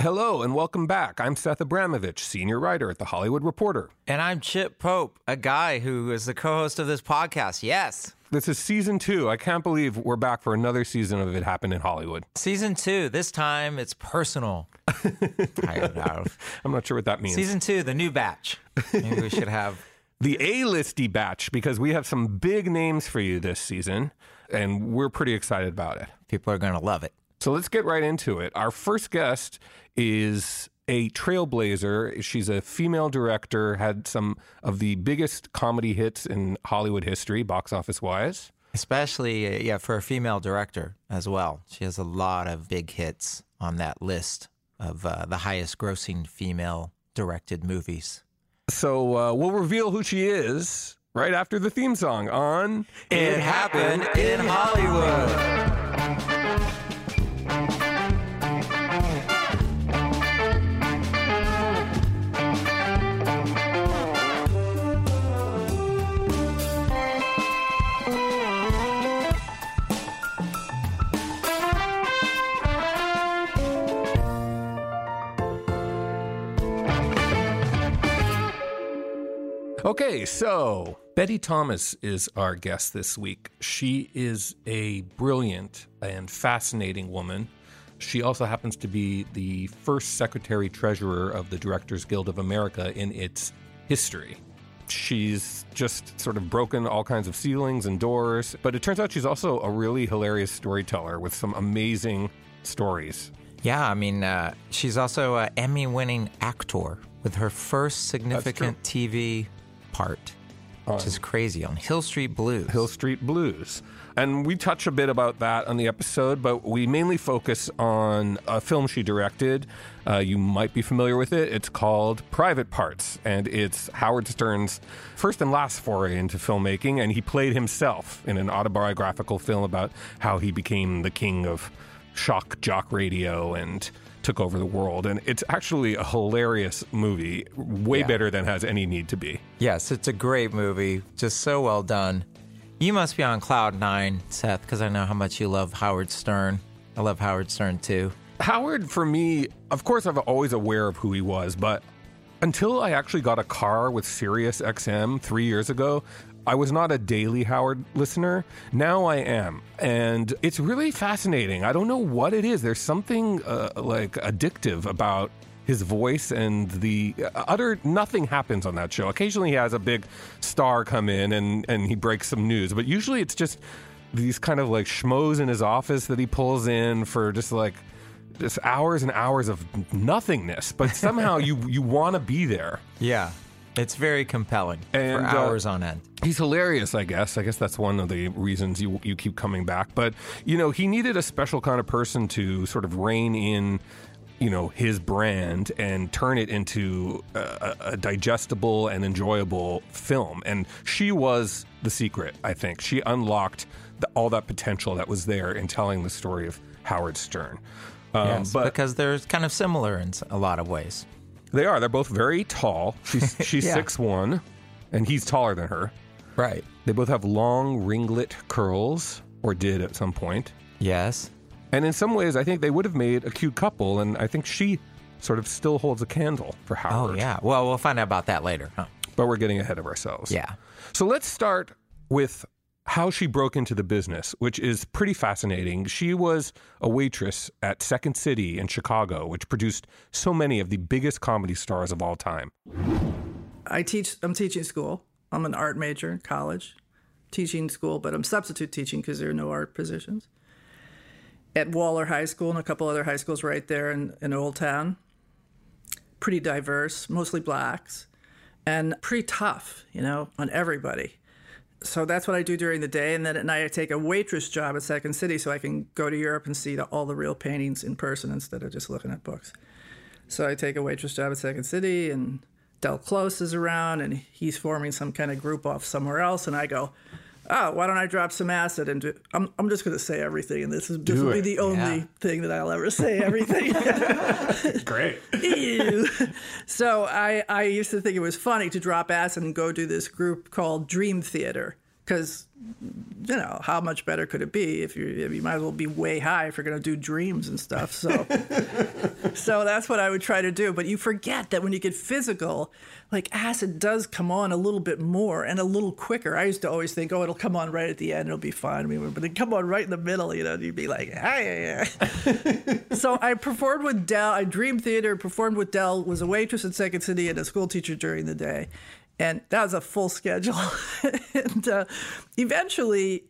Hello and welcome back. I'm Seth Abramovitch, senior writer at The Hollywood Reporter. And I'm Chip Pope, a guy who is the co host of this podcast. Yes. This is season two. I can't believe we're back for another season of It Happened in Hollywood. Season two. This time it's personal. I'm not sure what that means. Season two, the new batch. Maybe we should have. the A-listy batch because we have some big names for you this season, and we're pretty excited about it. People are going to love it. So let's get right into it. Our first guest is a trailblazer. She's a female director, had some of the biggest comedy hits in Hollywood history, box office wise. Especially, uh, yeah, for a female director as well. She has a lot of big hits on that list of uh, the highest grossing female directed movies. So uh, we'll reveal who she is right after the theme song on It Happened in Hollywood. Okay, so Betty Thomas is our guest this week. She is a brilliant and fascinating woman. She also happens to be the first secretary treasurer of the Directors Guild of America in its history. She's just sort of broken all kinds of ceilings and doors, but it turns out she's also a really hilarious storyteller with some amazing stories. Yeah, I mean, uh, she's also an Emmy winning actor with her first significant TV part, which is crazy on Hill Street Blues. Hill Street Blues. And we touch a bit about that on the episode, but we mainly focus on a film she directed. Uh, you might be familiar with it. It's called Private Parts, and it's Howard Stern's first and last foray into filmmaking. And he played himself in an autobiographical film about how he became the king of shock jock radio and took over the world. And it's actually a hilarious movie, way Yeah. better than has any need to be. Yes, it's a great movie, just so well done. You must be on cloud nine, Seth, because I know how much you love Howard Stern. I love Howard Stern too. Howard, for me, of course, I'm always aware of who he was, but until I actually got a car with Sirius XM three years ago, I was not a daily Howard listener. Now I am. And it's really fascinating. I don't know what it is. There's something uh, like addictive about his voice and the uh, utter nothing happens on that show. Occasionally he has a big star come in and, and he breaks some news, but usually it's just these kind of like schmoes in his office that he pulls in for just like just hours and hours of nothingness, but somehow you you want to be there. Yeah, it's very compelling And, for uh, hours on end. He's hilarious, I guess. I guess that's one of the reasons you you keep coming back. But you know, he needed a special kind of person to sort of rein in, you know, his brand and turn it into a, a a digestible and enjoyable film. And she was the secret. I think she unlocked the, all that potential that was there in telling the story of Howard Stern. Um, yes, but because they're kind of similar in a lot of ways. They are. They're both very tall. She's she's Yeah. six one, and he's taller than her. Right. They both have long ringlet curls, or did at some point. Yes. And in some ways, I think they would have made a cute couple, and I think she sort of still holds a candle for oh, Howard. Oh, yeah. Well, we'll find out about that later. Huh? But we're getting ahead of ourselves. Yeah. So let's start with how she broke into the business, which is pretty fascinating. She was a waitress at Second City in Chicago, which produced so many of the biggest comedy stars of all time. I teach. I'm teaching school. I'm an art major in college, teaching school, but I'm substitute teaching because there are no art positions. At Waller High School and a couple other high schools right there in, in Old Town. Pretty diverse, mostly blacks, and pretty tough, you know, on everybody. So that's what I do during the day, and then at night I take a waitress job at Second City so I can go to Europe and see the, all the real paintings in person instead of just looking at books. So I take a waitress job at Second City, and Del Close is around, and he's forming some kind of group off somewhere else, and I go, "Oh, why don't I drop some acid?" And do, I'm I'm just going to say everything, and this is this will be the only Yeah. thing that I'll ever say. Everything. Great. Ew. so I, I used to think it was funny to drop acid and go do this group called Dream Theater because you know how much better could it be if you you might as well be way high if you're going to do dreams and stuff. So so that's what I would try to do. But you forget that when you get physical, like acid does come on a little bit more and a little quicker. I used to always think, oh, it'll come on right at the end, it'll be fine. But it come on right in the middle, you know, and you'd be like, hey, so I performed with Del. I Dream Theater performed with Del. Was a waitress at Second City and a school teacher during the day, and that was a full schedule. and uh, eventually,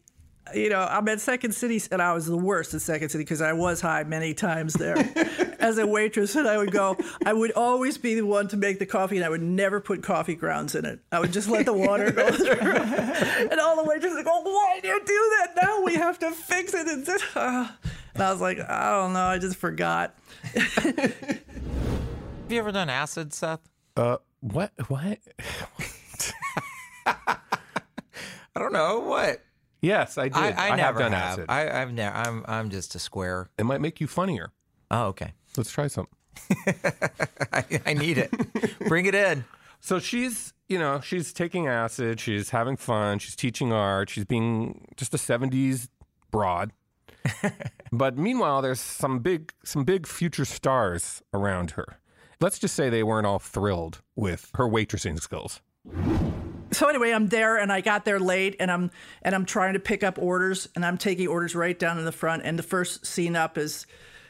you know, I'm at Second City, and I was the worst at Second City because I was high many times there as a waitress. And I would go, I would always be the one to make the coffee, and I would never put coffee grounds in it. I would just let the water go through. and all the waitresses would go, Why do you do that? Now we have to fix it. And, uh, and I was like, I don't know. I just forgot. Have you ever done acid, Seth? Uh, what? What? I don't know what. Yes, I did. I, I, never have done have. acid. I, I've never. I'm I'm just a square. it might make you funnier. Oh, okay. Let's try some. I, I need it. Bring it in. So she's, you know, she's taking acid, she's having fun, she's teaching art, she's being just a 70s broad. but meanwhile, there's some big some big future stars around her. Let's just say they weren't all thrilled with her waitressing skills. so anyway, I'm there and I got there late and I'm and I'm trying to pick up orders and I'm taking orders right down in the front and the first scene up is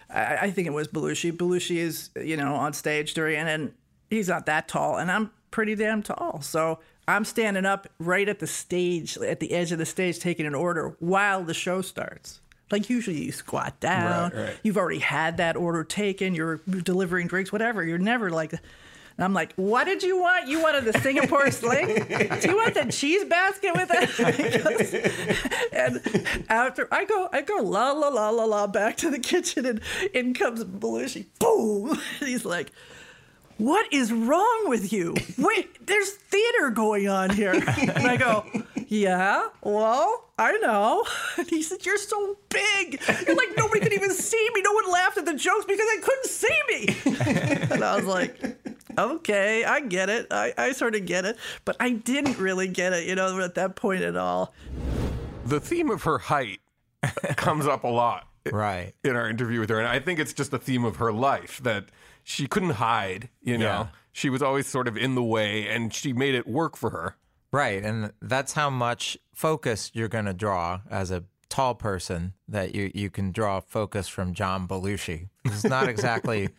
I, I think it was Belushi. Belushi is you know on stage during and, and he's not that tall and I'm pretty damn tall. So I'm standing up right at the stage at the edge of the stage taking an order while the show starts. Like usually you squat down. Right, right. You've already had that order taken. You're delivering drinks, whatever. You're never like. And I'm like, what did you want? You wanted the Singapore sling? Do you want the cheese basket with it? and after I go, I go la la la la la back to the kitchen, and in comes Belushi. Boom! And he's like, what is wrong with you? Wait, there's theater going on here. And I go, yeah, well, I know. And he said, you're so big. You're like, nobody could even see me. No one laughed at the jokes because they couldn't see me. And I was like, okay, I get it. I, I sort of get it. But I didn't really get it, you know, at that point at all. The theme of her height comes up a lot Right. in our interview with her. And I think it's just a theme of her life that she couldn't hide, you know. Yeah. She was always sort of in the way and she made it work for her. Right. And that's how much focus you're going to draw as a tall person that you, you can draw focus from John Belushi. He's not exactly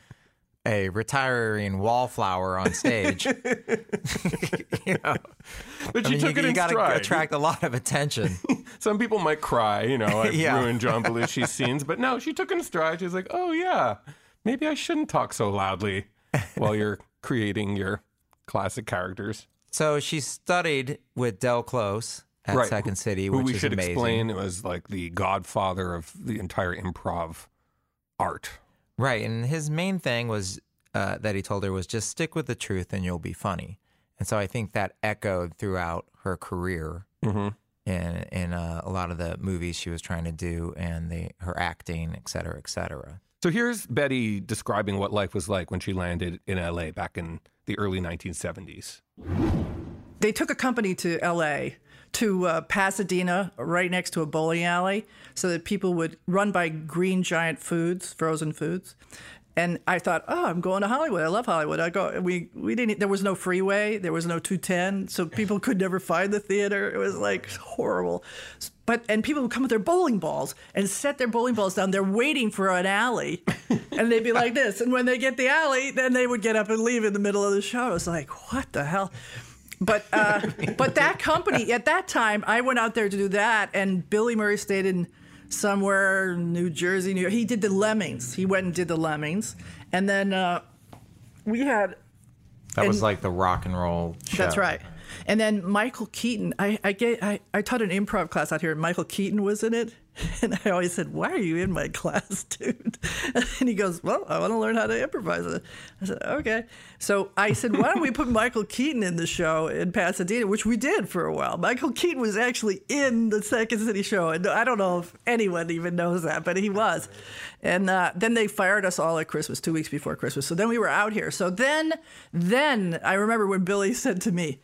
a retiring wallflower on stage. you know, But I she mean, took you, it in got to stride. attract a lot of attention. Some people might cry, you know, I've Yeah. ruined John Belushi's scenes, but no, she took it in stride. She was like, "Oh yeah, maybe I shouldn't talk so loudly while you're creating your classic characters." So she studied with Del Close at Second City, who which we is should amazing. explain was like the godfather of the entire improv art. Right. And his main thing was uh, that he told her was just stick with the truth and you'll be funny. And so I think that echoed throughout her career Mm-hmm. in, in uh, a lot of the movies she was trying to do and the, her acting, et cetera, et cetera. So here's Betty describing what life was like when she landed in LA back in the early 1970s. they took a company to LA to uh, Pasadena, right next to a bowling alley, so that people would run by Green Giant Foods, frozen foods. And I thought, oh, I'm going to Hollywood. I love Hollywood. I go. We we didn't. There was no freeway. There was no 210, so people could never find the theater. It was like horrible. But and people would come with their bowling balls and set their bowling balls down. They're waiting for an alley, and they'd be like this. And when they get the alley, then they would get up and leave in the middle of the show. It was like, what the hell? But uh, but that company at that time, I went out there to do that, and Billy Murray stayed in somewhere New Jersey, New York. He did the Lemmings. He went and did the Lemmings, and then uh, we had That was like the rock and roll show. that's right. And then Michael Keaton, I I, get, I I taught an improv class out here, and Michael Keaton was in it. And I always said, "Why are you in my class, dude?" And he goes, "Well, I want to learn how to improvise." I said, "Okay." So I said, "Why don't we put Michael Keaton in the show in Pasadena?" Which we did for a while. Michael Keaton was actually in the Second City show, and I don't know if anyone even knows that, but he was. And uh, then they fired us all at Christmas, two weeks before Christmas. So then we were out here. So then, then I remember when Billy said to me.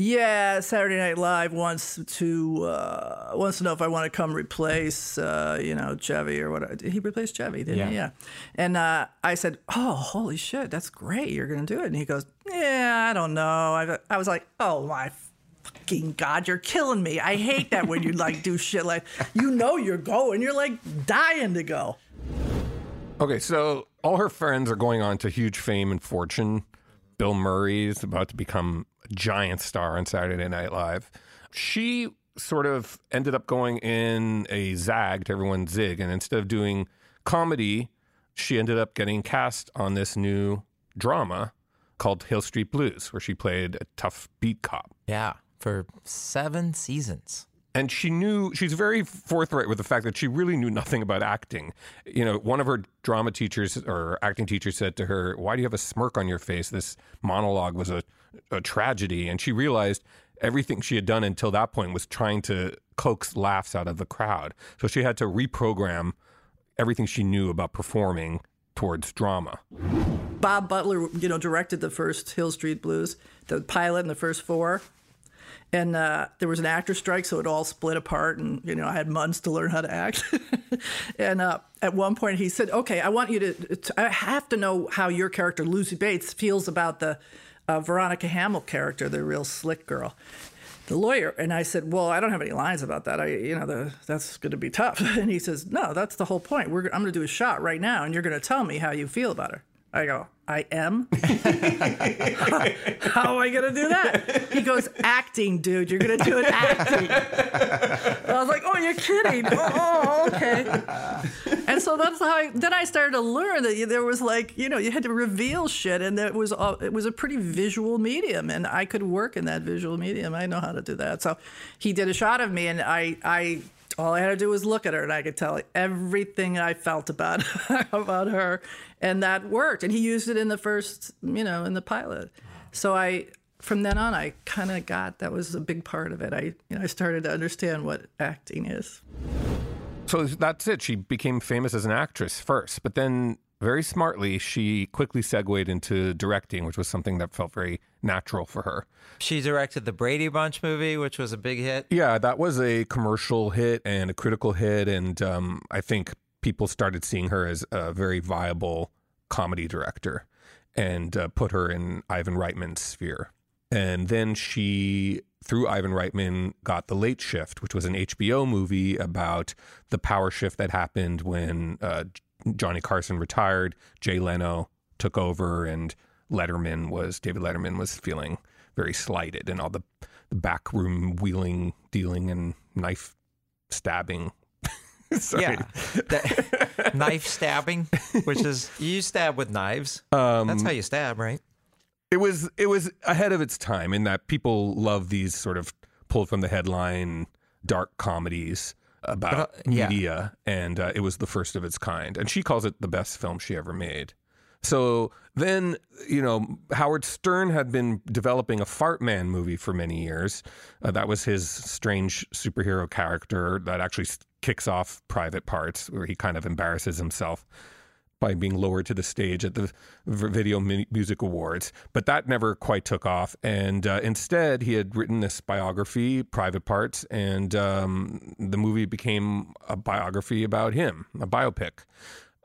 Yeah, Saturday Night Live wants to uh, wants to know if I want to come replace, uh, you know, Chevy or what. Did he replace Chevy? Didn't Yeah. he? Yeah. And uh, I said, "Oh, holy shit, that's great! You're gonna do it." And he goes, "Yeah, I don't know." I, I was like, "Oh my fucking god, you're killing me! I hate that when you like do shit like you know you're going, you're like dying to go." Okay, so all her friends are going on to huge fame and fortune. Bill Murray is about to become giant star on Saturday Night Live. She sort of ended up going in a zag to everyone's zig, and instead of doing comedy, she ended up getting cast on this new drama called Hill Street Blues, where she played a tough beat cop. Yeah, for seven seasons. And she knew she's very forthright with the fact that she really knew nothing about acting. You know, one of her drama teachers or acting teachers said to her, "Why do you have a smirk on your face? This monologue was a, a tragedy." And she realized everything she had done until that point was trying to coax laughs out of the crowd. So she had to reprogram everything she knew about performing towards drama. Bob Butler, you know, directed the first Hill Street Blues, the pilot and the first four. And uh, there was an actor strike, so it all split apart. And, you know, I had months to learn how to act. and uh, at one point, he said, Okay, I want you to, to, I have to know how your character, Lucy Bates, feels about the uh, Veronica Hamel character, the real slick girl. The lawyer and I said, "Well, I don't have any lines about that. I, you know, the, that's going to be tough." And he says, "No, that's the whole point. We're, I'm going to do a shot right now, and you're going to tell me how you feel about her." I go, I am? how, how am I going to do that? He goes, acting, dude. You're going to do it acting. I was like, oh, you're kidding. Oh, oh, okay. And so that's how I, then I started to learn that there was like, you know, you had to reveal shit and it was, all- it was a pretty visual medium and I could work in that visual medium. I know how to do that. So he did a shot of me and I, I, all I had to do was look at her and I could tell everything I felt about about her and that worked and he used it in the first you know in the pilot so I from then on I kind of got that was a big part of it I you know I started to understand what acting is So that's it. She became famous as an actress first, but then very smartly, she quickly segued into directing, which was something that felt very natural for her. She directed the Brady Bunch movie, which was a big hit. Yeah, that was a commercial hit and a critical hit. And um, I think people started seeing her as a very viable comedy director and uh, put her in Ivan Reitman's sphere. And then she, through Ivan Reitman, got The Late Shift, which was an HBO movie about the power shift that happened when uh, Johnny Carson retired, Jay Leno took over, and Letterman was, David Letterman was feeling very slighted, and all the, the backroom wheeling, dealing, and knife stabbing. Yeah. That- knife stabbing, which is you stab with knives. Um, That's how you stab, right? it was it was ahead of its time in that people love these sort of pulled from the headline dark comedies about But, uh, yeah. media and uh, it was the first of its kind and she calls it the best film she ever made so then you know howard stern had been developing a fart man movie for many years uh, that was his strange superhero character that actually kicks off private parts where he kind of embarrasses himself by being lowered to the stage at the Video Music Awards. But that never quite took off. And uh, instead, he had written this biography, Private Parts, and um, the movie became a biography about him, a biopic.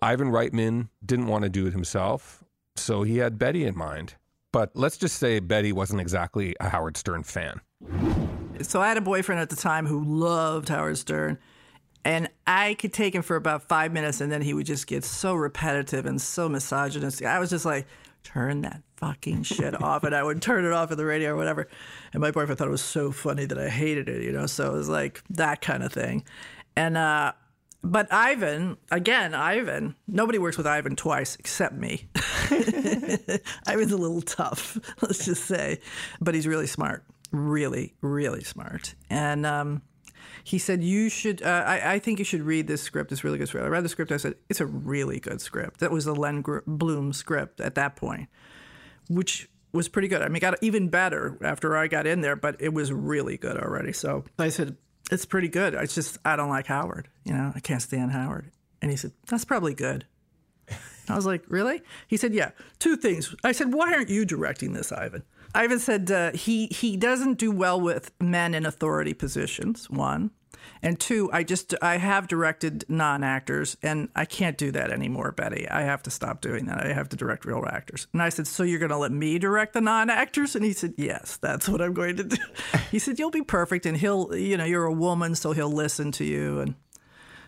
Ivan Reitman didn't want to do it himself, so he had Betty in mind. But let's just say Betty wasn't exactly a Howard Stern fan. so I had a boyfriend at the time who loved Howard Stern, and I could take him for about five minutes, and then he would just get so repetitive and so misogynistic. I was just like, turn that fucking shit off, and I would turn it off at the radio or whatever. And my boyfriend thought it was so funny that I hated it, you know. So it was like that kind of thing, and uh, but Ivan, again, Ivan, nobody works with Ivan twice except me. Ivan's a little tough, let's just say, but he's really smart. really, really smart. And um, he said, You should, uh, I, I think you should read this script. It's really good script. I read the script. I said, It's a really good script. That was the Len Gr- Blum script at that point, which was pretty good. I mean, it got even better after I got in there, but it was really good already. So I said, It's pretty good. It's just, I don't like Howard. You know, I can't stand Howard. And he said, That's probably good. I was like, really? He said, yeah, two things. I said, why aren't you directing this, Ivan? Ivan said uh, he he doesn't do well with men in authority positions. One, and two, I just I have directed non actors, and I can't do that anymore, Betty. I have to stop doing that. I have to direct real actors. And I said, so you're going to let me direct the non actors? And he said, yes, that's what I'm going to do. he said, you'll be perfect, and he'll you know you're a woman, so he'll listen to you and.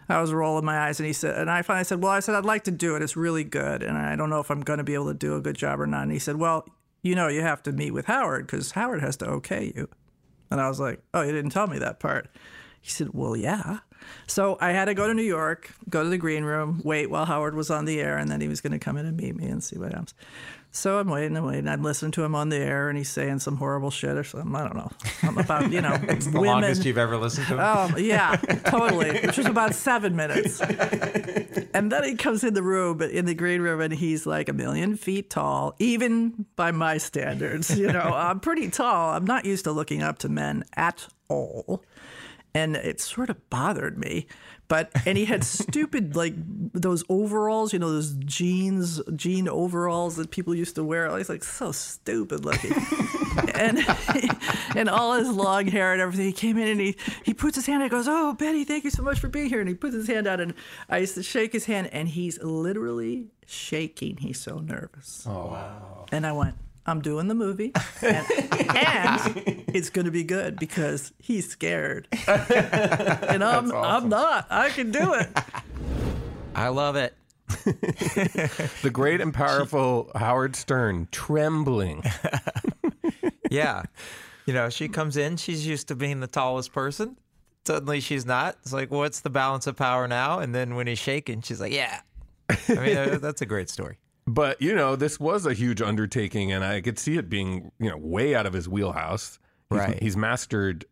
I was rolling my eyes, and he said, and I finally said, "Well, I said I'd like to do it. It's really good, and I don't know if I'm going to be able to do a good job or not." And he said, "Well, you know, you have to meet with Howard because Howard has to okay you." And I was like, "Oh, you didn't tell me that part." He said, "Well, yeah." So I had to go to New York, go to the green room, wait while Howard was on the air, and then he was going to come in and meet me and see what happens. So I'm waiting and waiting. I'm listening to him on the air, and he's saying some horrible shit or something. I don't know. Something about you know It's the women. longest you've ever listened to him. Um, yeah, totally. Which was about seven minutes. And then he comes in the room, in the green room, and he's like a million feet tall, even by my standards. You know, I'm pretty tall. I'm not used to looking up to men at all. And it sort of bothered me. But, and he had stupid, like those overalls, you know, those jeans, jean overalls that people used to wear. He's like so stupid looking. and and all his long hair and everything. He came in and he he puts his hand out. and Goes, oh Betty, thank you so much for being here. And he puts his hand out, and I used to shake his hand, and he's literally shaking. He's so nervous. Oh wow! And I went. I'm doing the movie, and, and it's going to be good because he's scared, and I'm I'm not. I can do it. I love it. The great and powerful Howard Stern trembling. Yeah. You know, she comes in, she's used to being the tallest person. Suddenly she's not. It's like, what's the balance of power now? And then when he's shaking, she's like, yeah. I mean, uh, that's a great story. But you know, this was a huge undertaking, and I could see it being you know way out of his wheelhouse. He's, Right. He's mastered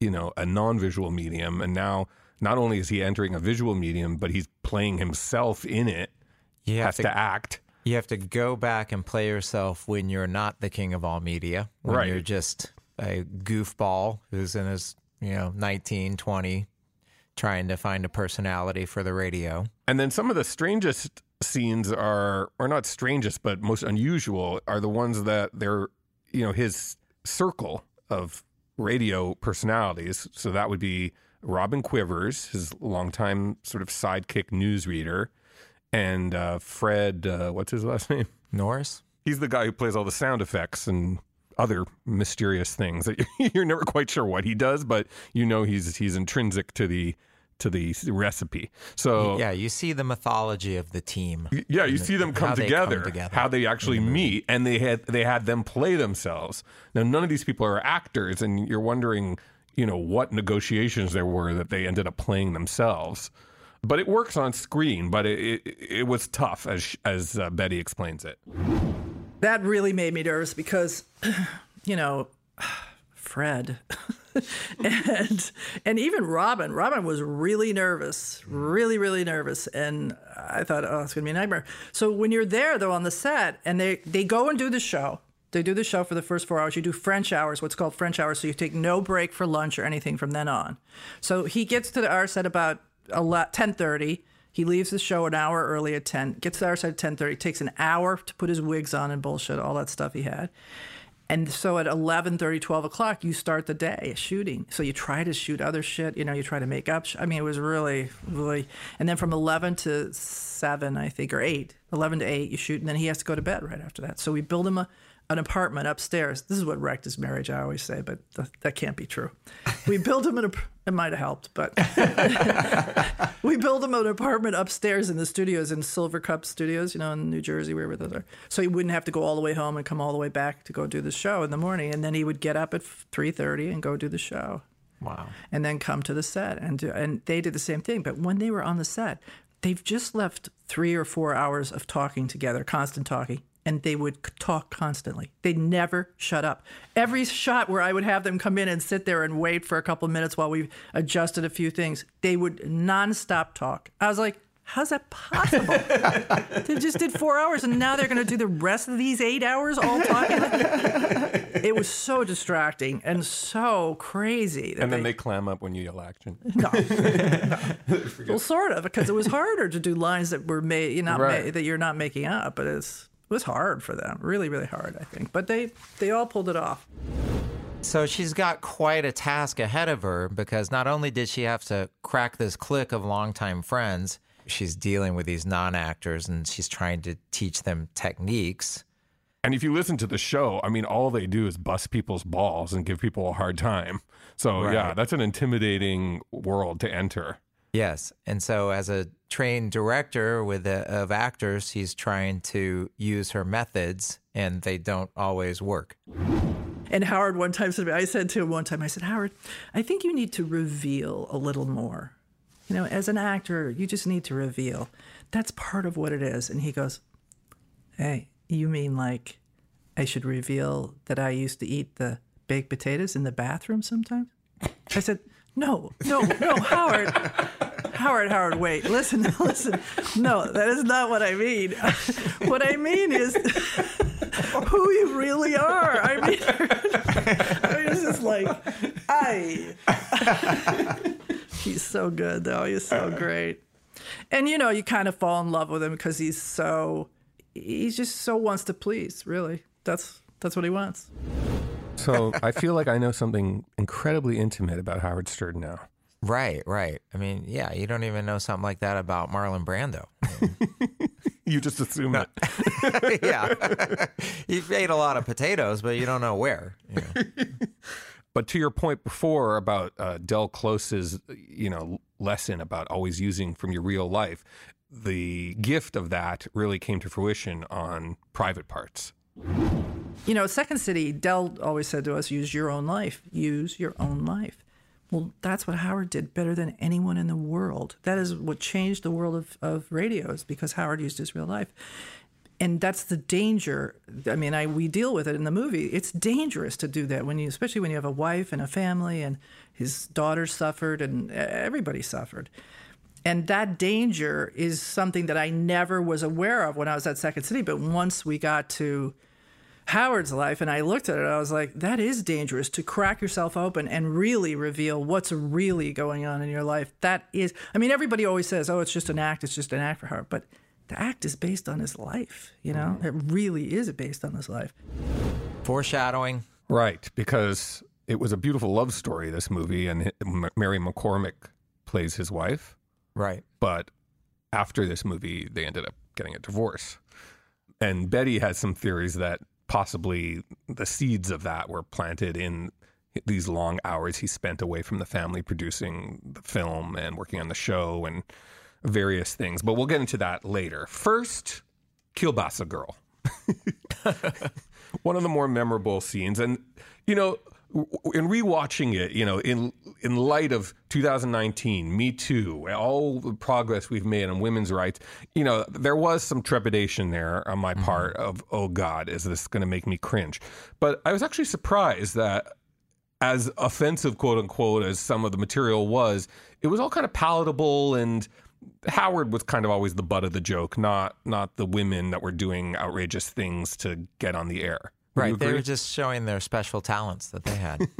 you know a non-visual medium, and now not only is he entering a visual medium, but he's playing himself in it. You have Has to, to act. you have to go back and play yourself when you're not the king of all media. When Right. you're just a goofball who's in his, you know, 19, 20, trying to find a personality for the radio. And then some of the strangest scenes are, or not strangest, but most unusual, are the ones that they're, you know, his circle of radio personalities. So that would be Robin Quivers, his longtime sort of sidekick newsreader, and uh, Fred, uh, what's his last name? Norris? He's the guy who plays all the sound effects and other mysterious things that you're never quite sure what he does, but you know he's he's intrinsic to the to the recipe. So Yeah, you see the mythology of the team. yeah, you and see them come they together, together. how they actually meet, and they had they had them play themselves. Now, none of these people are actors, and you're wondering, you know, what negotiations there were that they ended up playing themselves. But it works on screen, but it it, it was tough, as as uh, Betty explains it. that really made me nervous because, you know, Fred and and even Robin. Robin was really nervous, really, really nervous, and I thought, oh, it's gonna be a nightmare. So when you're there though on the set, and they they go and do the show. They do the show for the first four hours. You do French hours, what's called French hours. So you take no break for lunch or anything from then on. So he gets to the our set about ten thirty. He leaves the show an hour early at 10, gets to our set at 10.30, takes an hour to put his wigs on and bullshit, all that stuff he had. And so at 11.30, 12 o'clock, you start the day shooting. So you try to shoot other shit, you know, you try to make up. Sh- I mean, it was really, really. And then from 11 to 7, I think, or 8, 11 to 8, you shoot, and then he has to go to bed right after that. So we build him a, an apartment upstairs. This is what wrecked his marriage, I always say, but th- that can't be true. We built him an ap- it might have helped, but we built him an apartment upstairs in the studios in Silvercup Studios, you know, in New Jersey, wherever those are. So he wouldn't have to go all the way home and come all the way back to go do the show in the morning, and then he would get up at three thirty and go do the show Wow. and then come to the set and do, and they did the same thing. But when they were on the set, they've just left three or four hours of talking together, constant talking, and they would talk constantly. They never shut up. Every shot where I would have them come in and sit there and wait for a couple of minutes while we adjusted a few things, they would nonstop talk. I was like, How's that possible? they just did four hours and now they're going to do the rest of these eight hours all talking. it was so distracting and so crazy. And then they clam up when you yell action. no. well, sort of, because it was harder to do lines that were made, you not Right. made, that you're not making up, but it's it was hard for them, really, really hard, I think. But they they all pulled it off. So she's got quite a task ahead of her because not only did she have to crack this clique of longtime friends, she's dealing with these non actors and she's trying to teach them techniques. And if you listen to the show, I mean, all they do is bust people's balls and give people a hard time. So, yeah, that's an intimidating world to enter. Yes. And so, as a trained director with a, of actors, he's trying to use her methods and they don't always work. And Howard one time said, I said to him one time, I said, Howard, I think you need to reveal a little more. You know, as an actor, you just need to reveal. That's part of what it is. And he goes, Hey, you mean like I should reveal that I used to eat the baked potatoes in the bathroom sometimes? I said, No, no, no, Howard. Howard, Howard, wait, listen, listen. No, that is not what I mean. what I mean is who you really are. I mean, I it's just like, I. he's so good, though. He's so great. And, you know, you kind of fall in love with him because he's so, he just so wants to please, really. That's, that's what he wants. So, I feel like I know something incredibly intimate about Howard Stern now. Right, right. I mean, yeah, you don't even know something like that about Marlon Brando. You just assume it. yeah. You've ate a lot of potatoes, but you don't know where. you know. But to your point before about uh, Del Close's, you know, lesson about always using from your real life, the gift of that really came to fruition on private parts. You know, Second City, Del always said to us, use your own life. Use your own life. Well, that's what Howard did better than anyone in the world. That is what changed the world of, of radio, is because Howard used his real life. And that's the danger. I mean, I we deal with it in the movie. It's dangerous to do that when you, especially when you have a wife and a family, and his daughter suffered, and everybody suffered. And that danger is something that I never was aware of when I was at Second City. But once we got to Howard's life and I looked at it, I was like, that is dangerous to crack yourself open and really reveal what's really going on in your life. That is, I mean, everybody always says, oh, it's just an act, it's just an act for Howard. But the act is based on his life, you know? Mm-hmm. It really is based on his life. Foreshadowing. Right, because it was a beautiful love story, this movie, and Mary McCormack plays his wife. Right. But after this movie, they ended up getting a divorce. And Betty has some theories that possibly the seeds of that were planted in these long hours he spent away from the family producing the film and working on the show and various things. But we'll get into that later. First, Kielbasa Girl. One of the more memorable scenes. And, you know, in rewatching it, you know, in in light of 2019, Me Too, all the progress we've made on women's rights, you know, there was some trepidation there on my mm-hmm. part of, oh God, is this going to make me cringe? But I was actually surprised that as offensive, quote unquote, as some of the material was, it was all kind of palatable and Howard was kind of always the butt of the joke, not not the women that were doing outrageous things to get on the air. Would Right. They were just showing their special talents that they had.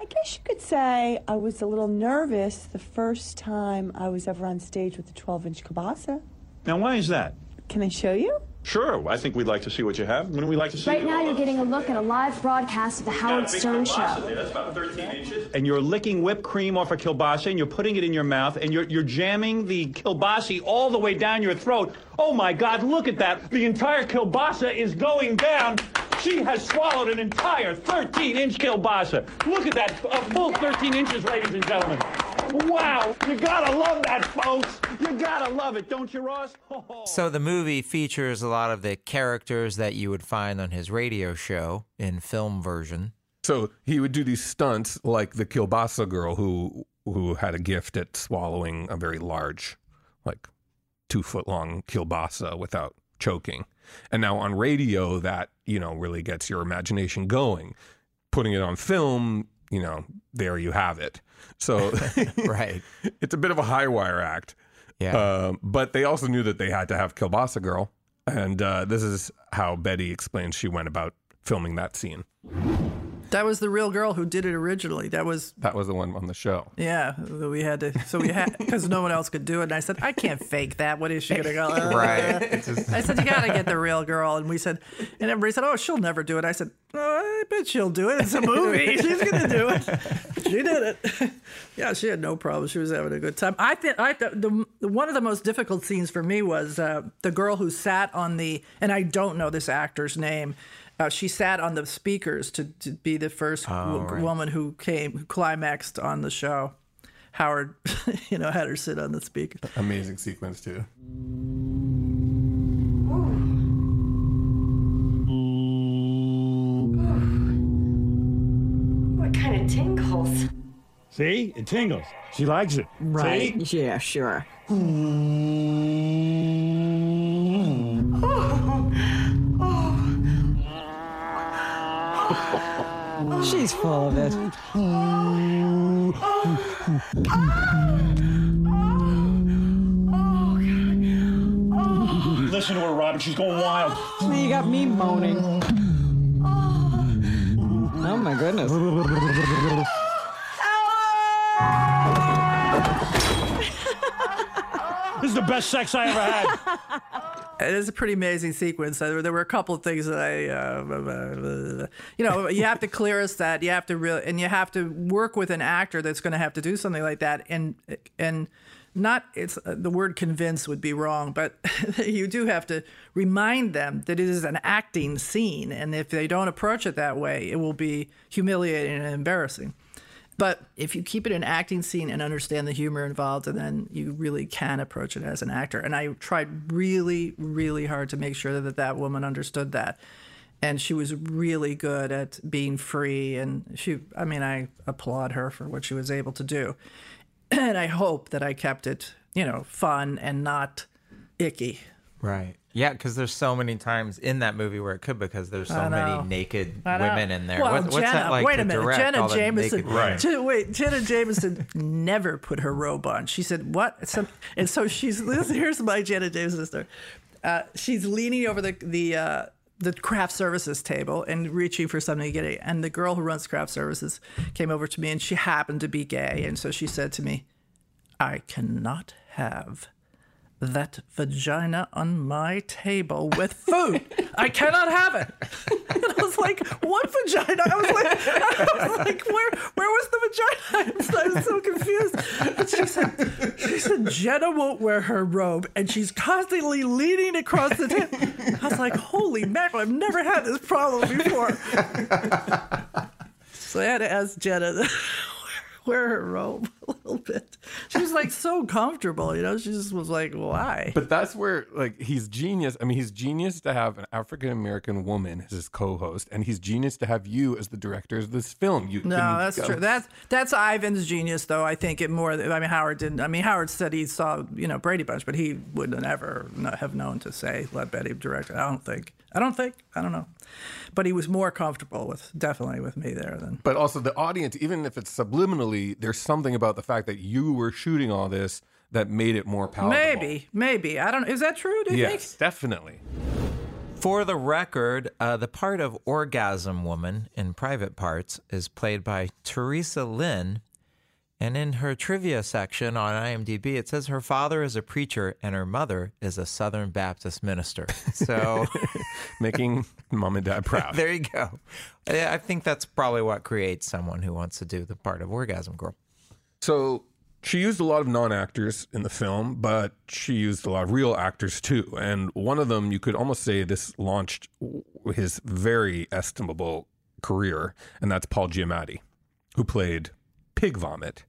I guess you could say I was a little nervous the first time I was ever on stage with the 12 inch kielbasa. Now, why is that? Can I show you? Sure, I think we'd like to see what you have. Wouldn't we like to see Right it? now, you're getting a look at a live broadcast of the Howard Stern Show. That's about 13 inches. And you're licking whipped cream off a kielbasa and you're putting it in your mouth and you're, you're jamming the kielbasa all the way down your throat. Oh my God, look at that. The entire kielbasa is going down. She has swallowed an entire 13 inch kielbasa. Look at that, a full 13 inches, ladies and gentlemen. Wow, you gotta love that, folks. You gotta love it, don't you, Ross? so the movie features a lot of the characters that you would find on his radio show in film version. So he would do these stunts like the Kielbasa girl who who had a gift at swallowing a very large, like two foot long kielbasa without choking. And now on radio, that, you know, really gets your imagination going. Putting it on film, you know, there you have it. So right. it's a bit of a high wire act. Yeah. Uh, but they also knew that they had to have Kielbasa Girl. And uh, this is how Betty explains she went about filming that scene. That was the real girl who did it originally. That was That was the one on the show. yeah. We had to. So we had because no one else could do it. And I said, I can't fake that. What is she gonna go? "Uh." Right. Just- I said, you gotta get the real girl. And we said, and everybody said, oh, she'll never do it. I said, oh, I bet she'll do it. It's a movie. She's gonna do it. She did it. yeah, she had no problem. She was having a good time. I think I the, the one of the most difficult scenes for me was uh, the girl who sat on the and I don't know this actor's name. Uh, she sat on the speakers to, to be the first Oh, w- right. woman who came who climaxed on the show. Howard, you know, had her sit on the speaker. Amazing sequence, too. What kind of tingles? See? It tingles. She likes it. Right. See? Yeah, sure. She's full of it. Listen to her, Robin. She's going wild. You got me moaning. Oh my goodness. This is the best sex I ever had. It is a pretty amazing sequence. There, there were a couple of things that I, uh, you know, you have to clear us that you have to really, and you have to work with an actor that's going to have to do something like that, and and not it's the word convince would be wrong, but you do have to remind them that it is an acting scene, and if they don't approach it that way, it will be humiliating and embarrassing. But if you keep it an acting scene and understand the humor involved, and then you really can approach it as an actor. And I tried really, really hard to make sure that that woman understood that. And she was really good at being free. And she, I mean, I applaud her for what she was able to do. And I hope that I kept it, you know, fun and not icky. Right. Yeah, because there's so many times in that movie where it could because there's so many naked women in there. Well, What- what's Jenna, that like wait a minute. Jenna Jameson. women? Jenna- wait, Jenna Jameson never put her robe on. She said, "What?" And so she's. Here's my Jenna Jameson story. Uh, she's leaning over the the. Uh, the craft services table and reaching for something to get it. And the girl who runs craft services came over to me and she happened to be gay. And so she said to me, I cannot have that vagina on my table with food. I cannot have it. And I was like, what vagina? I was like, I was like, where where was the vagina? I was, so confused. She said, she said, Jenna won't wear her robe and she's constantly leaning across the table. I was like, holy mackerel, I've never had this problem before. So I had to ask Jenna wear her robe a little bit. She was like so comfortable, you know. She just was like, "Why?" But that's where like he's genius. I mean, he's genius to have an African American woman as his co-host, and he's genius to have you as the director of this film. You No, that's go- true. That's that's Ivan's genius, though. I think it more. I mean, Howard didn't. I mean, Howard said he saw you know Brady Bunch, but he wouldn't ever have known to say let Betty direct it. I don't think. I don't think. I don't know. But he was more comfortable with definitely with me there than. But also the audience, even if it's subliminally, there's something about the fact that you were shooting all this that made it more palatable. Maybe, maybe. I don't. Is that true? Do you Yes, think? definitely. For the record, uh, the part of Orgasm Woman in Private Parts is played by Theresa Lynn. And in her trivia section on IMDb, it says her father is a preacher and her mother is a Southern Baptist minister. So Making mom and dad proud. there you go. I I think that's probably what creates someone who wants to do the part of Orgasm Girl. So she used a lot of non actors in the film, but she used a lot of real actors too. And one of them, you could almost say this launched his very estimable career, and that's Paul Giamatti, who played Pig Vomit.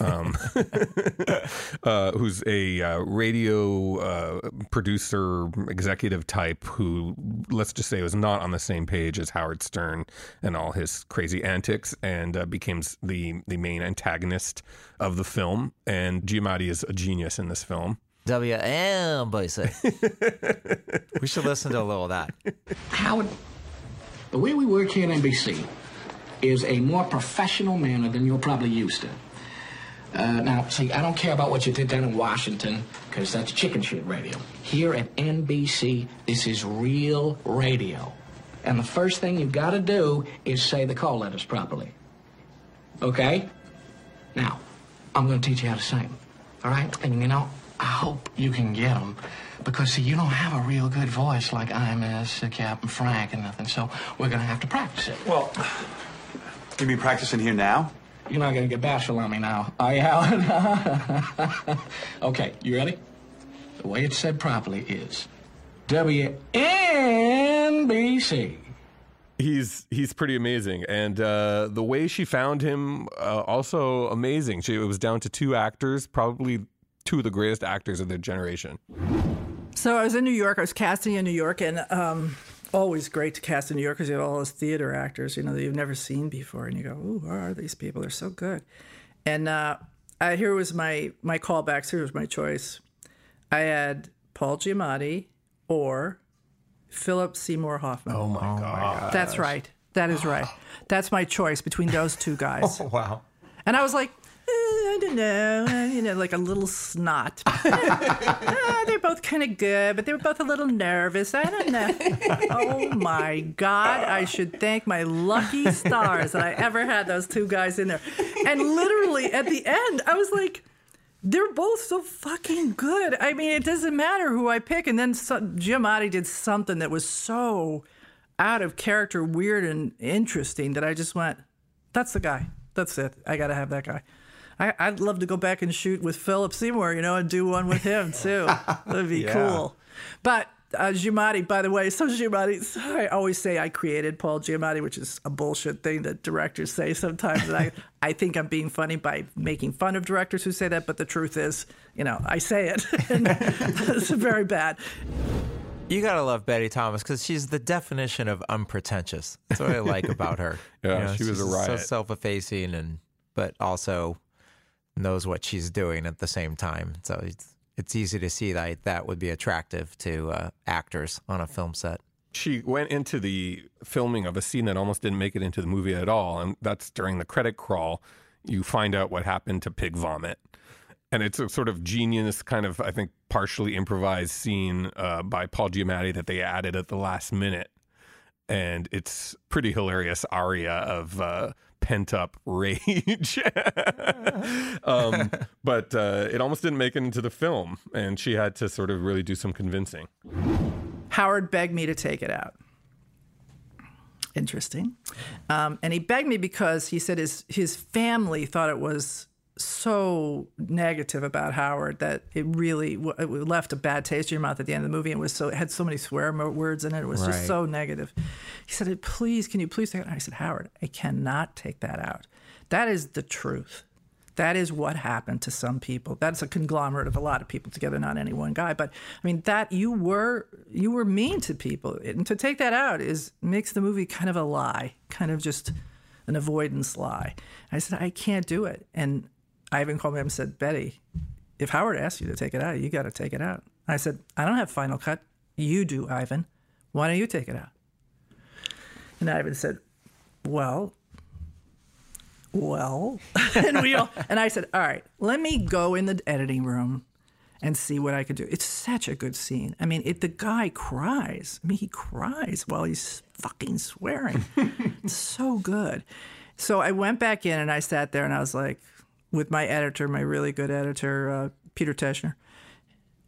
Um, uh, who's a uh, radio uh, producer, executive type who, let's just say, was not on the same page as Howard Stern and all his crazy antics, and uh, becomes the the main antagonist of the film. And Giamatti is a genius in this film. WM, boy, say. we should listen to a little of that. Howard, the way we work here at NBC is a more professional manner than you're probably used to. Uh, now, see, I don't care about what you did down in Washington, because that's chicken shit radio. Here at NBC, this is real radio. And the first thing you've got to do is say the call letters properly. Okay? Now, I'm going to teach you how to them. All right? And you know, I hope you can get them. Because, see, you don't have a real good voice like I'm as uh, Captain Frank and nothing, so we're going to have to practice it. Well, you mean practicing here now? You're not going to get bashful on me now, are you, Howard? okay, you ready? The way it's said properly is WNBC. He's he's pretty amazing, and uh, the way she found him uh, also amazing. She it was down to two actors, probably two of the greatest actors of their generation. So I was in New York. I was casting in New York, and um, always great to cast in New York because you have all those theater actors, you know, that you've never seen before, and you go, "Ooh, who are these people? They're so good." And uh, I, here was my my callbacks. Here was my choice. I had Paul Giamatti or Philip Seymour Hoffman. Oh my god, That's right. That is right. That's my choice between those two guys. Oh, wow. And I was like, I don't know, uh, you know, like a little snot. Ah, they're both kind of good, but they were both a little nervous. I don't know. oh my God. I should thank my lucky stars that I ever had those two guys in there. And literally at the end, I was like, they're both so fucking good. I mean, it doesn't matter who I pick. And then so, Giamatti did something that was so out of character, weird, and interesting that I just went, that's the guy. That's it. I got to have that guy. I, I'd love to go back and shoot with Philip Seymour, you know, and do one with him too. That'd be Yeah. cool. But uh, Giamatti, by the way, so Giamatti, so I always say I created Paul Giamatti, which is a bullshit thing that directors say sometimes. And I, I think I'm being funny by making fun of directors who say that, but the truth is, you know, I say it. and it's very bad. You gotta love Betty Thomas because she's the definition of unpretentious. That's what I like about her. Yeah, she was a riot. So self-effacing and but also knows what she's doing at the same time. So it's it's easy to see that that would be attractive to uh, actors on a film set. She went into the filming of a scene that almost didn't make it into the movie at all, and that's during the credit crawl. You find out what happened to Pig Vomit, and it's a sort of genius, kind of I think partially improvised scene uh, by Paul Giamatti that they added at the last minute, and it's pretty hilarious aria of uh, pent up rage. um, but uh, it almost didn't make it into the film, and she had to sort of really do some convincing. Howard begged me to take it out. Interesting. Um, and he begged me because he said his his family thought it was so negative about Howard that it really w- it left a bad taste in your mouth at the end of the movie. It was so it had so many swear words in it. It was Right. just so negative. He said, "Please, can you please take it?" out?" I said, "Howard, I cannot take that out. That is the truth. That is what happened to some people. That's a conglomerate of a lot of people together, not any one guy. But I mean, that you were you were mean to people, and to take that out is makes the movie kind of a lie, kind of just an avoidance lie. I said I can't do it, and Ivan called me up and said, Betty, if Howard asks you to take it out, you got to take it out. I said I don't have final cut. You do, Ivan. Why don't you take it out? And Ivan said, Well, well, and we all, and I said, all right, let me go in the editing room and see what I could do. It's such a good scene. I mean, it, the guy cries. I mean, he cries while he's fucking swearing. it's so good. So I went back in and I sat there and I was like, with my editor, my really good editor, uh, Peter Teschner.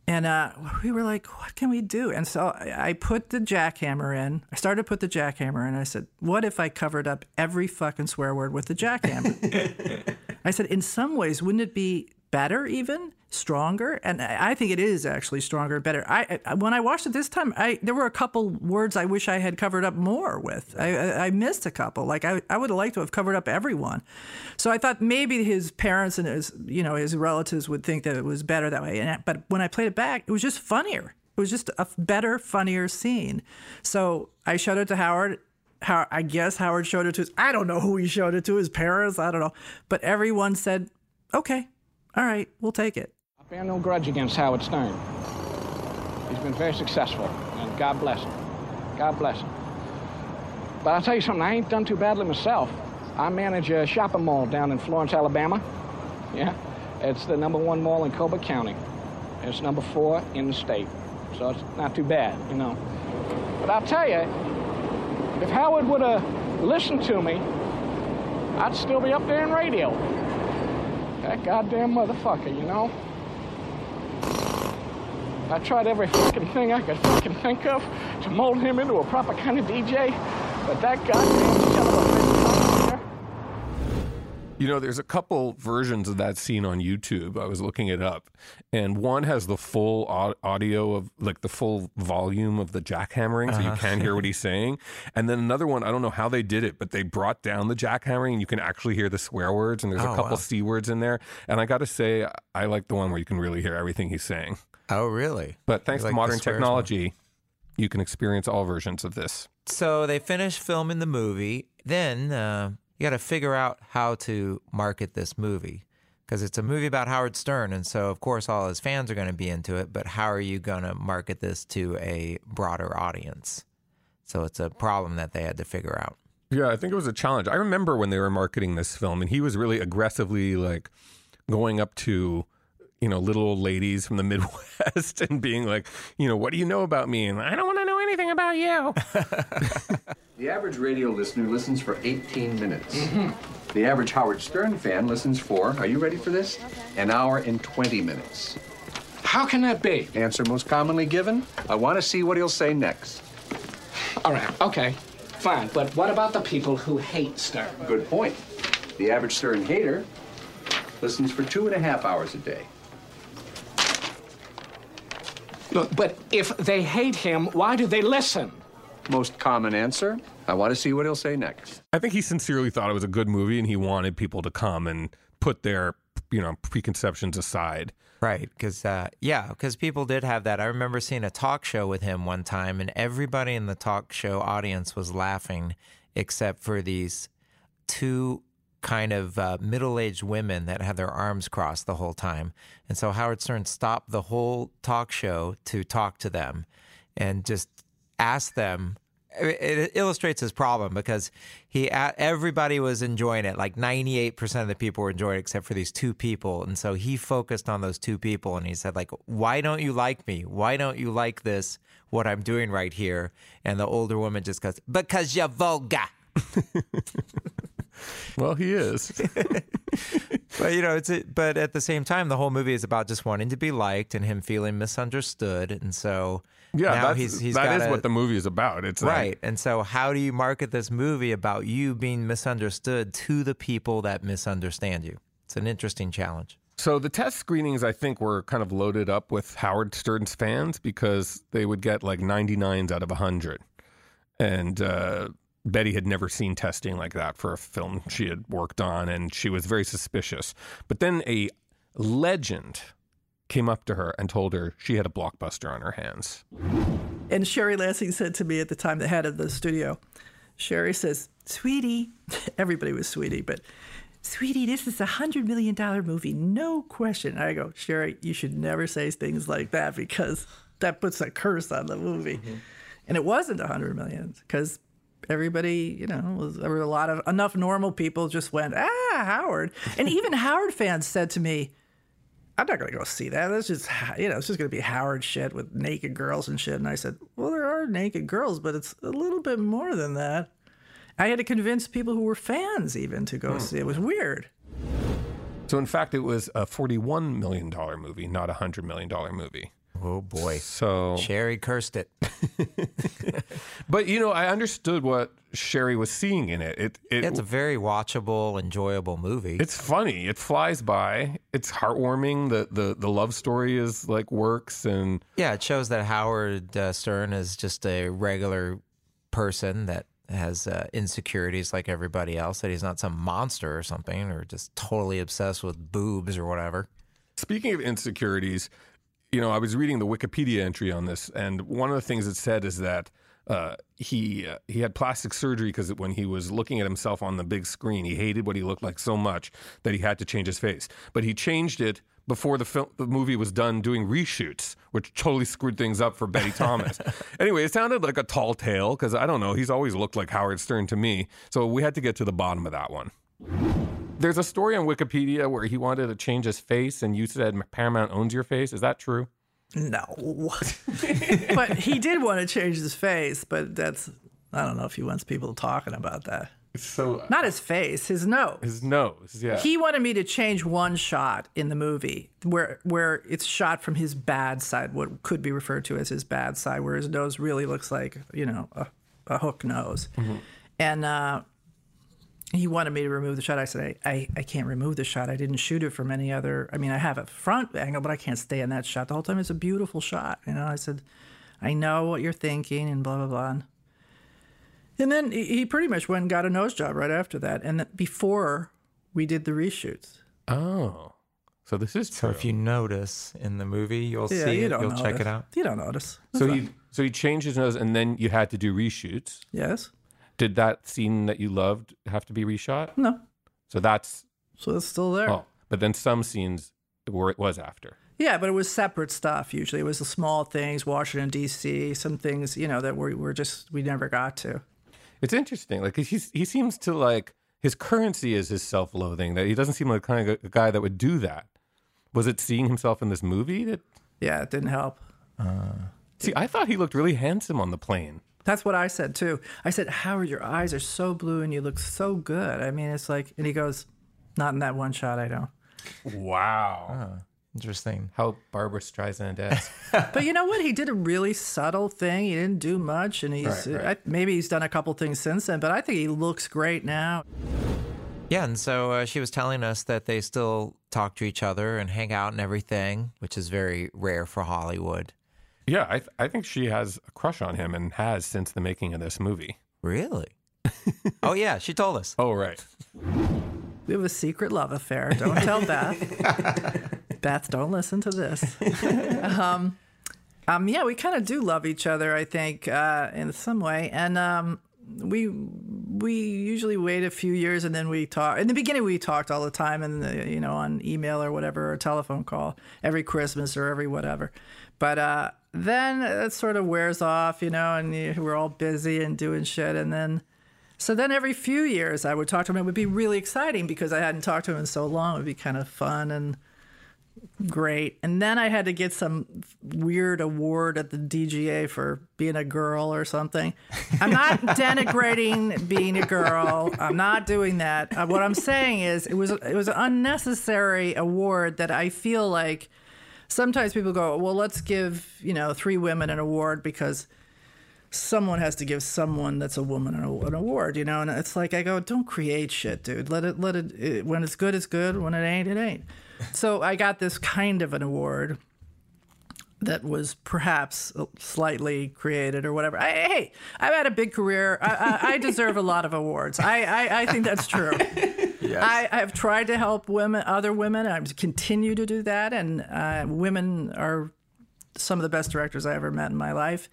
And uh, we were like, what can we do? And so I I put the jackhammer in. I started to put the jackhammer in. I said, what if I covered up every fucking swear word with the jackhammer? I said, in some ways, wouldn't it be better, even stronger? And I think it is actually stronger, better. I, I when I watched it this time, I there were a couple words I wish I had covered up more with. I, I, I missed a couple. Like I, I would have liked to have covered up everyone. So I thought maybe his parents and his you know his relatives would think that it was better that way. And but when I played it back, it was just funnier. It was just a better, funnier scene. So I showed it to Howard. How I guess Howard showed it to his. I don't know who he showed it to. His parents. I don't know. But everyone said, "Okay, all right, we'll take it." I bear no grudge against Howard Stern. He's been very successful, and God bless him. God bless him. But I'll tell you something, I ain't done too badly myself. I manage a shopping mall down in Florence, Alabama. Yeah, it's the number one mall in Colbert County. It's number four in the state, so it's not too bad, you know. But I'll tell you, if Howard would have listened to me, I'd still be up there in radio. That goddamn motherfucker, you know? I tried every fucking thing I could fucking think of to mold him into a proper kind of DJ, but that goddamn You know, there's a couple versions of that scene on YouTube. I was looking it up, and one has the full audio of like the full volume of the jackhammering, so you Uh-huh. can hear what he's saying. And then another one, I don't know how they did it, but they brought down the jackhammering, and you can actually hear the swear words, and there's Oh, a couple wow. c words in there. And I got to say, I like the one where you can really hear everything he's saying. Oh, really? But thanks You like to modern technology, you can experience all versions of this. So they finish filming the movie. Then uh, got to figure out how to market this movie because it's a movie about Howard Stern. And so, of course, all his fans are going to be into it. But how are you going to market this to a broader audience? So it's a problem that they had to figure out. Yeah, I think it was a challenge. I remember when they were marketing this film, and he was really aggressively like going up to you know little old ladies from the Midwest and being like, you know, what do you know about me? And I don't want to know anything about you. The average radio listener listens for 18 minutes. Mm-hmm. The average Howard Stern fan listens for, are you ready for this? An hour and 20 minutes. How can that be? Answer most commonly given. I want to see what he'll say next. All right, okay, fine. But what about the people who hate Stern? Good point. The average Stern hater listens for two and a half hours a day. Look, but if they hate him, why do they listen? Most common answer, I want to see what he'll say next. I think he sincerely thought it was a good movie, and he wanted people to come and put their you know preconceptions aside. Right, because uh, yeah, because people did have that. I remember seeing a talk show with him one time, and everybody in the talk show audience was laughing, except for these two kind of uh, middle-aged women that had their arms crossed the whole time. And so Howard Stern stopped the whole talk show to talk to them, and just asked them. It it illustrates his problem because he everybody was enjoying it. Like ninety eight percent of the people were enjoying it, except for these two people. And so he focused on those two people, and he said, like, "Why don't you like me? Why don't you like this? What I'm doing right here?" And the older woman just goes, "Because you're vulgar." Well, he is. but you know, it's a, but at the same time, the whole movie is about just wanting to be liked and him feeling misunderstood, and so Yeah, he's he's that is gotta- what the movie is about. It's like- right. and so, how do you market this movie about you being misunderstood to the people that misunderstand you? It's an interesting challenge. So the test screenings, I think, were kind of loaded up with Howard Stern's fans because they would get like 99s out of 100. And uh, Betty had never seen testing like that for a film she had worked on, and she was very suspicious. But then a legend came up to her and told her she had a blockbuster on her hands. And Sherry Lansing said to me at the time, the head of the studio, Sherry says, Sweetie, everybody was Sweetie, but Sweetie, this is a $100 million movie, no question. I go, Sherry, you should never say things like that because that puts a curse on the movie. Mm-hmm. And it wasn't a $100 million because everybody, you know, was, there were a lot of enough normal people just went, ah, Howard. And even Howard fans said to me, I'm not going to go see that. That's just, you know, it's just going to be Howard shit with naked girls and shit. And I said, well, there are naked girls, but it's a little bit more than that. I had to convince people who were fans even to go see it. It was weird. So, in fact, it was a $41 million movie, not a $100 million movie. Oh, boy. So, Sherry cursed it. but, you know, I understood what Sherry was seeing in it. It, it it's a very watchable, enjoyable movie. It's funny. It flies by. It's heartwarming. The the the love story is like works and Yeah, it shows that Howard uh, Stern is just a regular person that has uh, insecurities like everybody else, that he's not some monster or something, or just totally obsessed with boobs or whatever. Speaking of insecurities, you know, I was reading the Wikipedia entry on this, and one of the things it said is that uh, he uh, he had plastic surgery because when he was looking at himself on the big screen, he hated what he looked like so much that he had to change his face. But he changed it before the film, the movie was done doing reshoots, which totally screwed things up for Betty Thomas. anyway, it sounded like a tall tale because I don't know, he's always looked like Howard Stern to me. So we had to get to the bottom of that one. There's a story on Wikipedia where he wanted to change his face, and you said Paramount owns your face. Is that true? No. but he did want to change his face, but that's I don't know if he wants people talking about that. So Not his face, his nose. his nose, yeah. He wanted me to change one shot in the movie where where it's shot from his bad side, what could be referred to as his bad side, where his nose really looks like you know a, a hook nose, and uh, he wanted me to remove the shot. I said I, I I can't remove the shot. I didn't shoot it from any other. I mean, I have a front angle, but I can't stay in that shot the whole time. It's a beautiful shot, you know. I said, I know what you're thinking, and blah blah blah. And and then he he pretty much went and got a nose job right after that. And th- before we did the reshoots. Oh, so this is So if you notice in the movie, you'll Yeah, see you it. don't You'll check notice. it out. You don't notice. So That's he so he changed his nose, and then you had to do reshoots. Yes. Did that scene that you loved have to be reshot? No. So that's So it's still there. oh, but then some scenes where it was after. Yeah, but it was separate stuff usually. It was the small things, Washington D.C., some things you know that we were just we never got to. It's interesting. Like he's he seems to like his currency is his self-loathing. That he doesn't seem like the kind of a guy that would do that. Was it seeing himself in this movie that? Yeah, it didn't help. See, I thought he looked really handsome on the plane. That's what I said too. I said, Howard, your eyes are so blue and you look so good. I mean, it's like, and he goes, not in that one shot. I don't. Wow. Interesting. How Barbra Streisand esque. but you know what? He did a really subtle thing. He didn't do much, and he's Right, right. I, maybe he's done a couple things since then. But I think he looks great now. Yeah, and so uh, she was telling us that they still talk to each other and hang out and everything, which is very rare for Hollywood. Yeah, I th- I think she has a crush on him and has since the making of this movie. Really? oh yeah, she told us. Oh right. We have a secret love affair. Don't tell Beth. Beth, don't listen to this. um, um, yeah, we kind of do love each other, I think, uh, in some way. And um, we we usually wait a few years and then we talk. In the beginning, we talked all the time, and uh, you know, on email or whatever, or telephone call every Christmas or every whatever. But uh, then it sort of wears off, you know, and you- we're all busy and doing shit, and then. So then every few years I would talk to him. It would be really exciting because I hadn't talked to him in so long. It would be kind of fun and great. And then I had to get some weird award at the DGA for being a girl or something. I'm not denigrating being a girl. I'm not doing that. Uh, what I'm saying is it was it was an unnecessary award that I feel like sometimes people go, "Well, let's give, you know, three women an award because someone has to give someone that's a woman an, award, you know. And it's like I go, don't create shit, dude. Let it, let it, it. When it's good, it's good. When it ain't, it ain't. so I got this kind of an award that was perhaps slightly created or whatever. I, hey, I've had a big career. I, I, I deserve a lot of awards. I, I, I think that's true. I, I have tried to help women, other women. I continue to do that, and uh, women are some of the best directors I ever met in my life.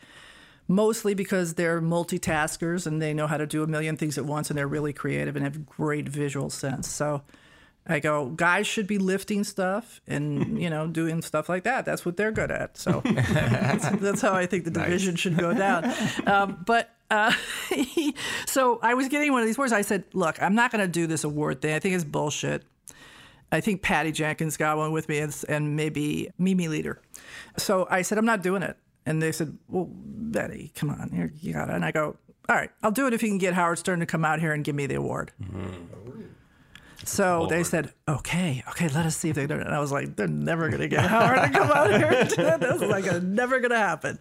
Mostly because they're multitaskers and they know how to do a million things at once, and they're really creative and have great visual sense. So. I go, guys should be lifting stuff and, you know, doing stuff like that. That's what they're good at. So that's, that's how I think the division should go down. Um, but uh, so I was getting one of these words. I said, look, I'm not going to do this award thing. I think it's bullshit. I think Patty Jenkins got one with me and, and maybe Mimi Leder. So I said, I'm not doing it. And they said, well, Betty, come on, here, you got it. And I go, all right, I'll do it if you can get Howard Stern to come out here and give me the award. So they said, okay, okay, let us see if they do it. And I was like, they're never going to get Howard to come out here and do it. This is like a, never going to happen.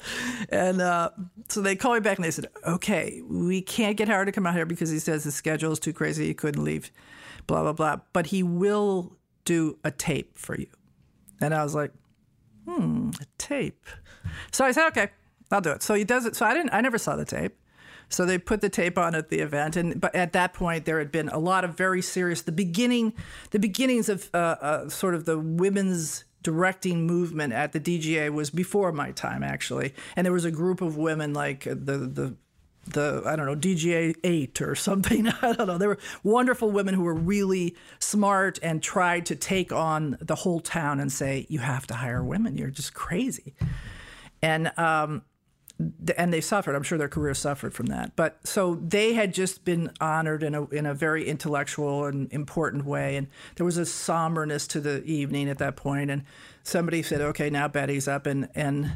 And uh, so they called me back and they said, okay, we can't get Howard to come out here because he says his schedule is too crazy. He couldn't leave, blah, blah, blah. But he will do a tape for you. And I was like, hmm, a tape. So I said, okay, I'll do it. So he does it. So I didn't, I never saw the tape. So they put the tape on at the event, and but at that point there had been a lot of very serious the beginning, the beginnings of uh, uh, sort of the women's directing movement at the DGA was before my time actually, and there was a group of women like the the the I don't know DGA eight or something. I don't know. There were wonderful women who were really smart and tried to take on the whole town and say, "You have to hire women. You're just crazy." And um, and they suffered. I'm sure their career suffered from that. But so they had just been honored in a in a very intellectual and important way. And there was a somberness to the evening at that point. And somebody said, "Okay, now Betty's up," and and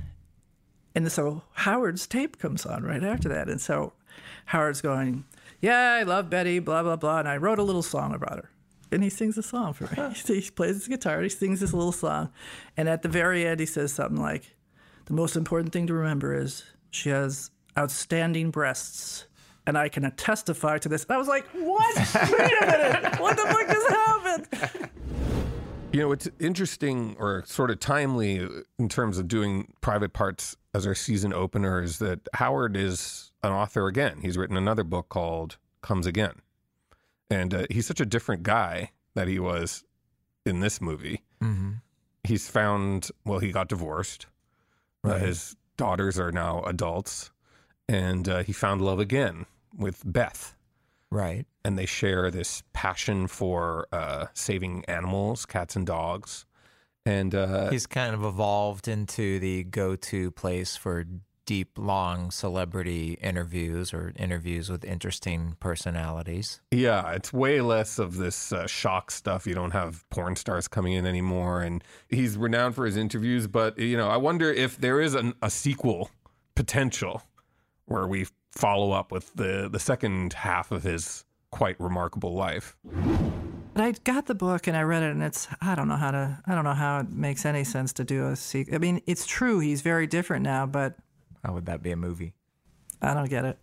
and so Howard's tape comes on right after that. And so Howard's going, Yeah, I love Betty, blah, blah, blah. And I wrote a little song about her. And he sings a song for me. he plays his guitar, he sings this little song. And at the very end, he says something like, The most important thing to remember is she has outstanding breasts. And I can testify to this. And I was like, What? Wait a minute. What the fuck has happened? You know, it's interesting or sort of timely in terms of doing private parts as our season opener is that Howard is an author again. He's written another book called Comes Again. And uh, he's such a different guy that he was in this movie. Mm-hmm. He's found, well, he got divorced. Uh, his daughters are now adults. And uh, he found love again with Beth. Right. And they share this passion for uh, saving animals, cats and dogs. And uh, He's kind of evolved into the go-to place for deep, long celebrity interviews or interviews with interesting personalities. Yeah, it's way less of this uh, shock stuff. You don't have porn stars coming in anymore, and he's renowned for his interviews. But you know, I wonder if there is an, a sequel potential where we follow up with the the second half of his quite remarkable life. But I got the book and I read it, and it's I don't know how to I don't know how it makes any sense to do a sequel. I mean, it's true he's very different now, but How would that be a movie? I don't get it.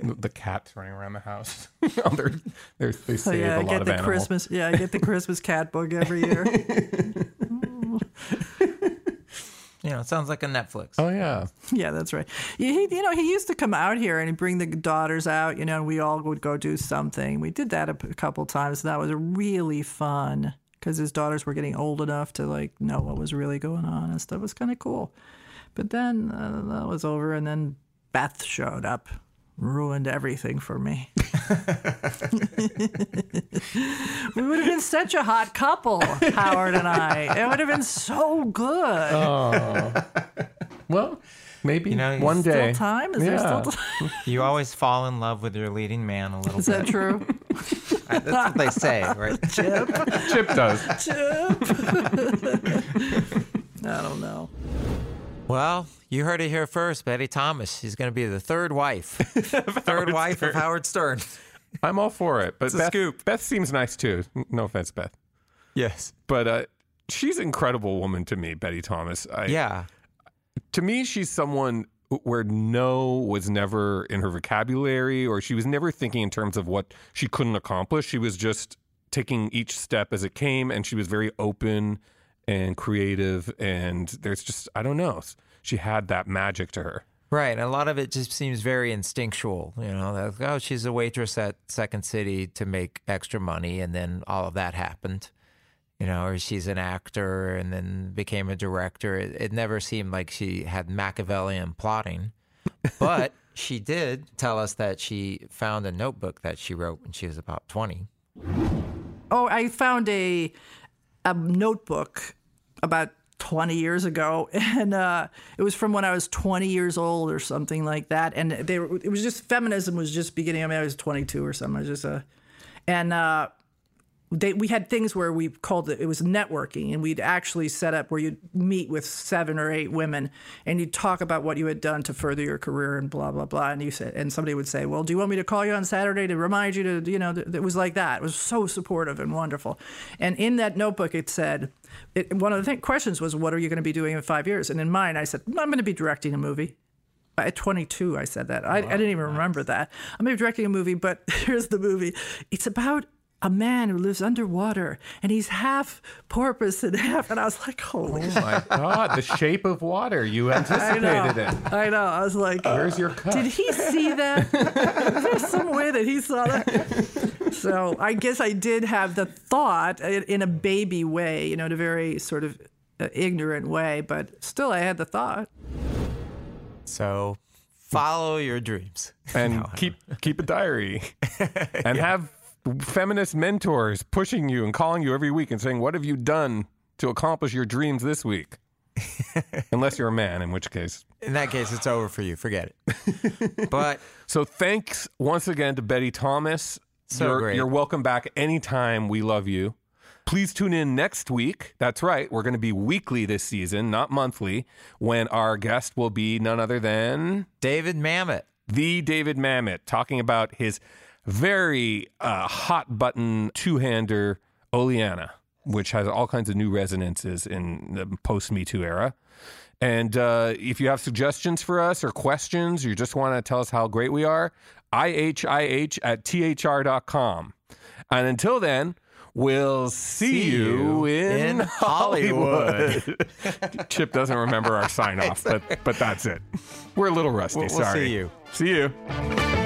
the cats running around the house. oh, they're, they're, they Oh, save yeah, a I lot get of the animals. Christmas. Yeah, I get the Christmas cat book every year. You know, it sounds like a Netflix. Oh yeah, yeah, that's right. He, he- you know, he used to come out here and he'd bring the daughters out. You know, and we all would go do something. We did that a p- couple times. And that was really fun because his daughters were getting old enough to like know what was really going on and stuff. It was kind of cool. But then uh, that was over, and then Beth showed up, ruined everything for me. we would have been such a hot couple, Howard and I. It would have been so good. Oh. well, maybe You know, one Still day. time? Is there still time? You always fall in love with your leading man a little Is bit. Is that true? That's what they say, right? Chip. Chip does. Chip. I don't know. Well, you heard it here first. Betty Thomas. She's going to be the third wife. third wife of Howard Stern. I'm all for it. But It's a Beth, scoop. Beth seems nice too. No offense, Beth. Yes. But uh, she's an incredible woman to me, Betty Thomas. I, Yeah. To me, she's someone where no was never in her vocabulary, or she was never thinking in terms of what she couldn't accomplish. She was just taking each step as it came, and she was very open and creative. And there's just, I don't know, she had that magic to her. Right. And a lot of it just seems very instinctual. You know, like, oh, she's a waitress at Second City to make extra money. And then all of that happened. You know, or she's an actor and then became a director. It, it never seemed like she had Machiavellian plotting. But she did tell us that she found a notebook that she wrote when she was about 20. Oh, I found a a notebook about 20 years ago, and uh, it was from when I was 20 years old or something like that. And they were, it was just feminism was just beginning. I mean, I was 22 or something. I was just a, and uh, they we had things where we called it it was networking, and we'd actually set up where you'd meet with seven or eight women, and you'd talk about what you had done to further your career and blah blah blah. And you said, and somebody would say, well, do you want me to call you on Saturday to remind you to, you know, th- it was like that. It was so supportive and wonderful. And in that notebook, it said, it, one of the th- questions was, what are you going to be doing in five years? And in mine, I said, I'm going to be directing a movie. At 22, I said that. I, I didn't even remember that. I'm going to be directing a movie, but here's the movie. It's about a man who lives underwater, and he's half porpoise and half. And I was like, holy Oh my God, the shape of water. You I anticipated know. it. I know. I was like, Where's your cut? Did he see that? Is there some way that he saw that? so I guess I did have the thought in in a baby way, you know, in a very sort of uh, ignorant way, but still I had the thought. So follow your dreams and keep keep a diary and have feminist mentors pushing you and calling you every week and saying, "What have you done to accomplish your dreams this week?" Unless you're a man, in which case, In that case, it's over for you. Forget it. But so thanks once again to Betty Thomas. So you're, great. you're welcome back anytime. We love you. Please tune in next week. That's right. We're going to be weekly this season, not monthly, when our guest will be none other than David Mamet. The David Mamet, talking about his very uh, hot button two hander, Oleanna, which has all kinds of new resonances in the post Me Too era. And uh, if you have suggestions for us or questions, or you just want to tell us how great we are, ihih at thr.com. And until then, we'll see, See you in, in Hollywood. Chip doesn't remember our sign off, but, but that's it. We're a little rusty. We'll- we'll Sorry. see you. See you.